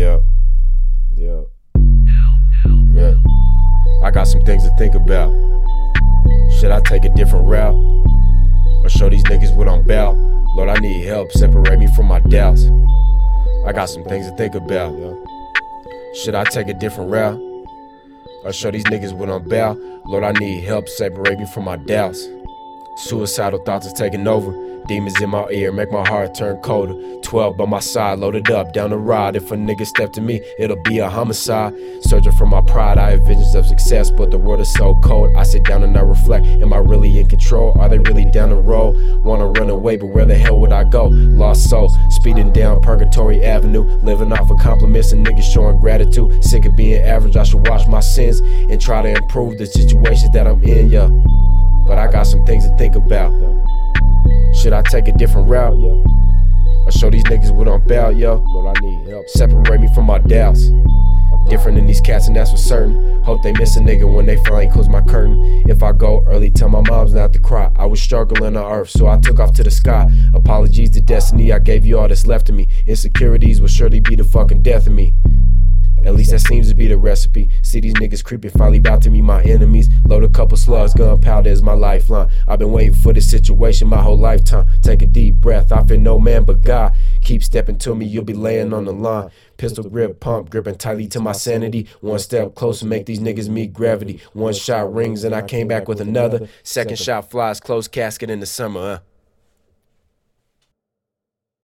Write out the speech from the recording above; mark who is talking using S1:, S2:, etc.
S1: Yeah. Yeah. Yeah. I got some things to think about. Should I take a different route? Or show these niggas what I'm about? Lord, I need help. Separate me from my doubts. I got some things to think about. Should I take a different route? Or show these niggas what I'm about? Lord, I need help. Separate me from my doubts. Suicidal thoughts is taking over. Demons in my ear make my heart turn colder. 12 by my side, loaded up down the ride. If a nigga step to me, it'll be a homicide. Searching for my pride, I have visions of success, but the world is so cold. I sit down and I reflect. Am I really in control? Are they really down the road? Wanna run away, but where the hell would I go? Lost soul, speeding down Purgatory Avenue, living off of compliments and niggas showing gratitude. Sick of being average, I should wash my sins and try to improve the situations that I'm in, yeah. I got some things to think about. Should I take a different route, yo? Or show these niggas what I'm about, yo? Lord, I need help. Separate me from my doubts. Different than these cats, and that's for certain. Hope they miss a nigga when they finally close my curtain. If I go early, tell my mom's not to cry. I was struggling on earth, so I took off to the sky. Apologies to destiny, I gave you all that's left of me. Insecurities will surely be the fucking death of me. At least that seems to be the recipe. See these niggas creeping, finally about to meet my enemies. Load a couple slugs, gunpowder is my lifeline. I've been waiting for this situation my whole lifetime. Take a deep breath, I fear no man but God. Keep stepping to me, you'll be laying on the line. Pistol grip, pump, gripping tightly to my sanity. One step closer, make these niggas meet gravity. One shot rings, and I came back with another. Second shot flies, close casket in the summer, huh?